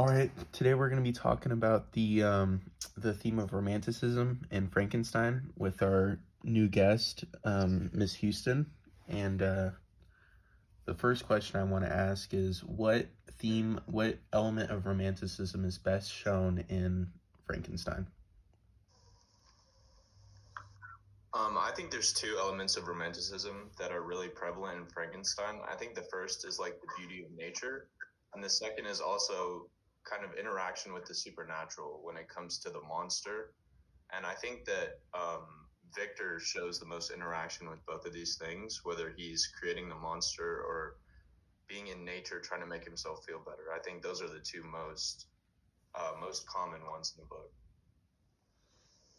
All right, today we're going to be talking about the um, the theme of romanticism in Frankenstein with our new guest, um, Miss Houston. And uh, the first question I want to ask is, what theme, what element of romanticism is best shown in Frankenstein? Um, I think there's two elements of romanticism that are really prevalent in Frankenstein. I think the first is like the beauty of nature, and the second is also kind of interaction with the supernatural when it comes to the monster. And I think that um, Victor shows the most interaction with both of these things, whether he's creating the monster or being in nature trying to make himself feel better. I think those are the two most uh, most common ones in the book.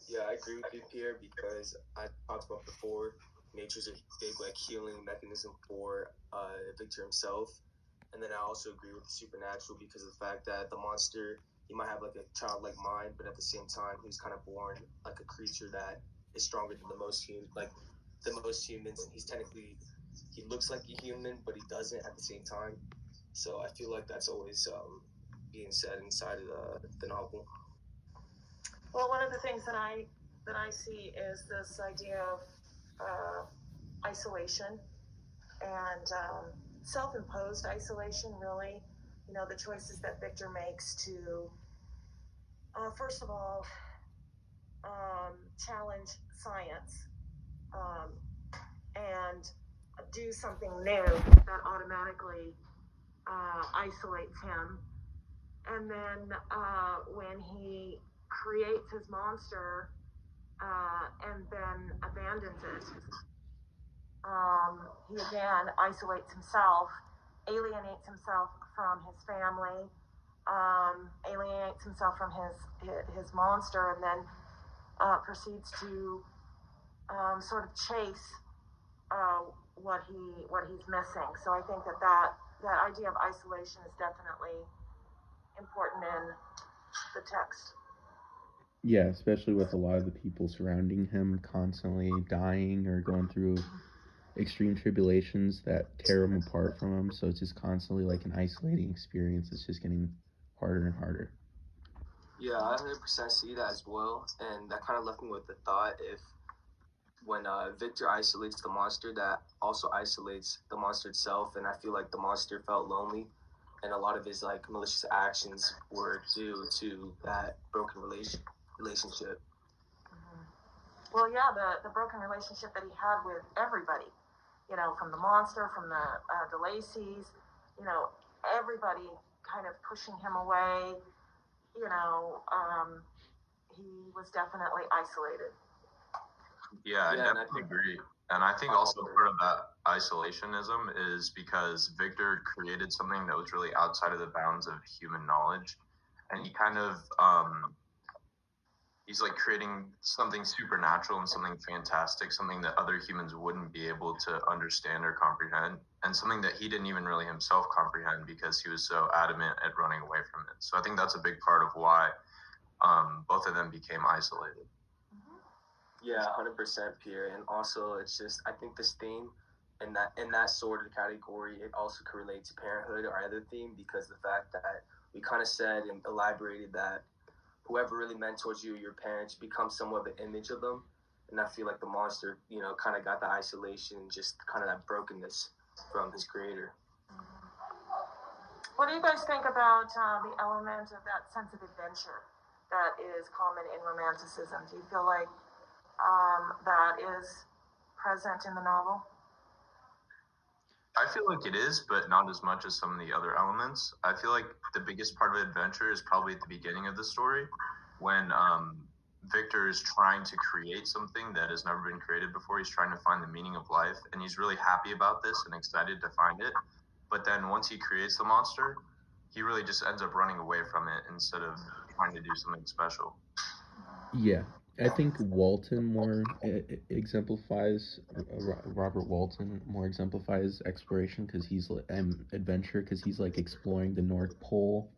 Yeah, I agree with you, Pierre, because I talked about before, nature's a big like healing mechanism for uh, Victor himself and then I also agree with the supernatural because of the fact that the monster he might have like a childlike mind, but at the same time he's kind of born like a creature that is stronger than the most human, like the most humans, and he's technically he looks like a human, but he doesn't at the same time. So I feel like that's always um, being said inside of the, the novel. Well, one of the things that I that I see is this idea of uh, isolation and um, self-imposed isolation really you know the choices that victor makes to uh, first of all um, challenge science um, and do something new that automatically uh, isolates him. And then uh, when he creates his monster uh, and then abandons it um, he again isolates himself, alienates himself from his family, um, alienates himself from his his monster, and then uh, proceeds to um, sort of chase uh, what he what he's missing. So I think that that that idea of isolation is definitely important in the text. Yeah, especially with a lot of the people surrounding him constantly dying or going through extreme tribulations that tear him apart from him. So it's just constantly like an isolating experience. It's just getting harder and harder. Yeah, I 100% see that as well. And that kind of left me with the thought if when uh, Victor isolates the monster, that also isolates the monster itself. And I feel like the monster felt lonely. And a lot of his like malicious actions were due to that broken relation relationship. Mm-hmm. Well, yeah, the, the broken relationship that he had with everybody you know, from the monster, from the uh, the Lacey's, you know, everybody kind of pushing him away. You know, um, he was definitely isolated. Yeah, I yeah, definitely I agree. And I think also part of that isolationism is because Victor created something that was really outside of the bounds of human knowledge. And he kind of um, he's like creating something supernatural and something fantastic, something that other humans wouldn't be able to understand or comprehend, and something that he didn't even really himself comprehend because he was so adamant at running away from it. So I think that's a big part of why um, both of them became isolated. Mm-hmm. Yeah, hundred percent, Pierre. And also, it's just I think this theme in that in that sort of category, it also can relate to parenthood or other theme because the fact that we kind of said and elaborated that whoever really mentors you, your parents, become somewhat of an image of them. And I feel like the monster, you know, kind of got the isolation, just kind of that brokenness from his creator. What do you guys think about uh, the element of that sense of adventure that is common in romanticism? Do you feel like um, that is present in the novel? I feel like it is, but not as much as some of the other elements. I feel like the biggest part of adventure is probably at the beginning of the story when um, Victor is trying to create something that has never been created before. He's trying to find the meaning of life, and he's really happy about this and excited to find it. But then once he creates the monster, he really just ends up running away from it instead of trying to do something special. Yeah, I think Walton more exemplifies Robert Walton more exemplifies exploration because he's um, adventure because he's like exploring the North Pole,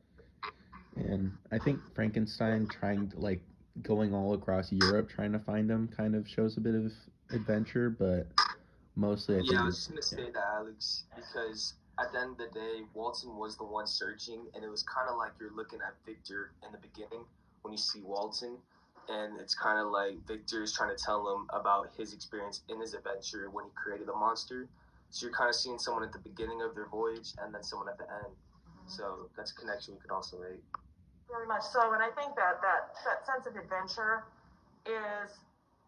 and I think Frankenstein trying to like going all across Europe trying to find him kind of shows a bit of adventure, but mostly I yeah, I was gonna say that Alex because at the end of the day, Walton was the one searching, and it was kind of like you're looking at Victor in the beginning when you see Walton, and it's kind of like Victor is trying to tell him about his experience in his adventure when he created the monster. So you're kind of seeing someone at the beginning of their voyage and then someone at the end. Mm-hmm. So that's a connection we could also make. Very much so, and I think that that, that sense of adventure is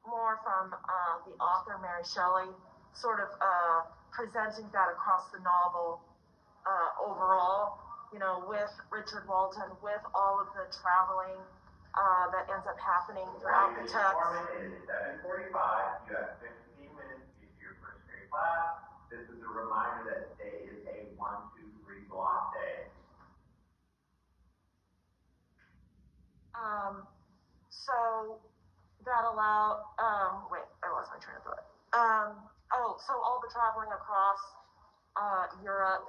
more from uh, the author Mary Shelley, sort of uh, presenting that across the novel uh, overall. You know, with Richard Walton, with all of the traveling uh, that ends up happening throughout the text. Is 7:45. You have 15 minutes to your first grade class. This is a reminder that today is a one, two, three block day. Um, so that allow, um, wait, I lost my train of thought. Um, oh, so all the traveling across uh, Europe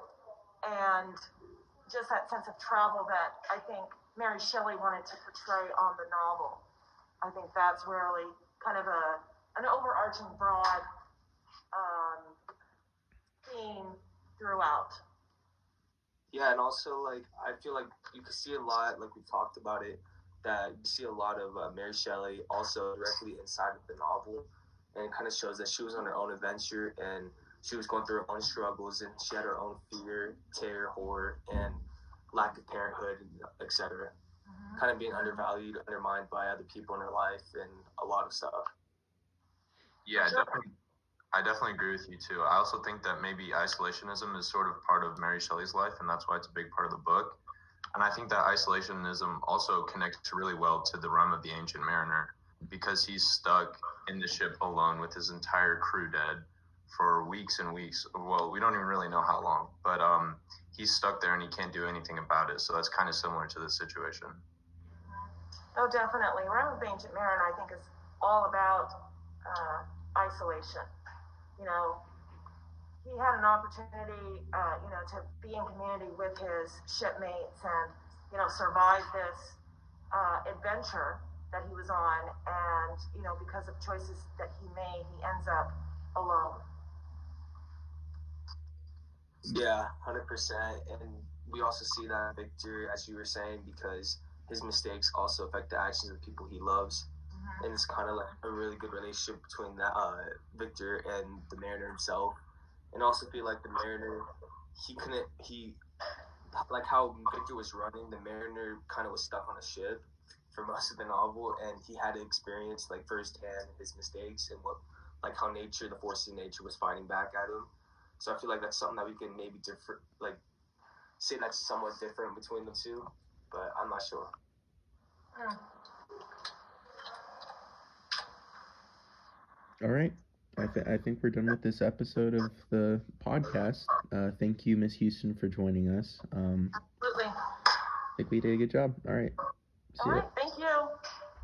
and just that sense of travel that I think Mary Shelley wanted to portray on the novel. I think that's really kind of a an overarching broad um, theme throughout. Yeah, and also like I feel like you can see a lot, like we talked about it, that you see a lot of uh, Mary Shelley also directly inside of the novel, and it kind of shows that she was on her own adventure and she was going through her own struggles and she had her own fear, terror, horror, and lack of parenthood, etc. Mm-hmm. Kind of being undervalued, undermined by other people in her life, and a lot of stuff. Yeah, definitely. I definitely agree with you too. I also think that maybe isolationism is sort of part of Mary Shelley's life, and that's why it's a big part of the book. And I think that isolationism also connects really well to the realm of the ancient mariner because he's stuck in the ship alone with his entire crew dead for weeks and weeks. Well, we don't even really know how long, but um, he's stuck there and he can't do anything about it. So that's kind of similar to this situation. Oh, definitely. Realm of the Ancient Mariner, I think, is all about uh, isolation. You know, he had an opportunity, uh, you know, to be in community with his shipmates and, you know, survive this uh, adventure that he was on. And, you know, because of choices that he made, he ends up alone. Yeah, 100%. And we also see that Victor, as you were saying, because his mistakes also affect the actions of the people he loves. Mm-hmm. And it's kind of like a really good relationship between that uh, Victor and the Mariner himself. And also feel like the Mariner, he couldn't, he, like how Victor was running, the Mariner kind of was stuck on a ship for most of the novel, and he had to experience like firsthand his mistakes and what, like how nature, the forces of nature, was fighting back at him. So I feel like that's something that we can maybe different, like say that's somewhat different between the two, but I'm not sure. All right. I, th- I think we're done with this episode of the podcast. Uh, thank you, Miss Houston, for joining us. Um, Absolutely. I think we did a good job. All right. See All right.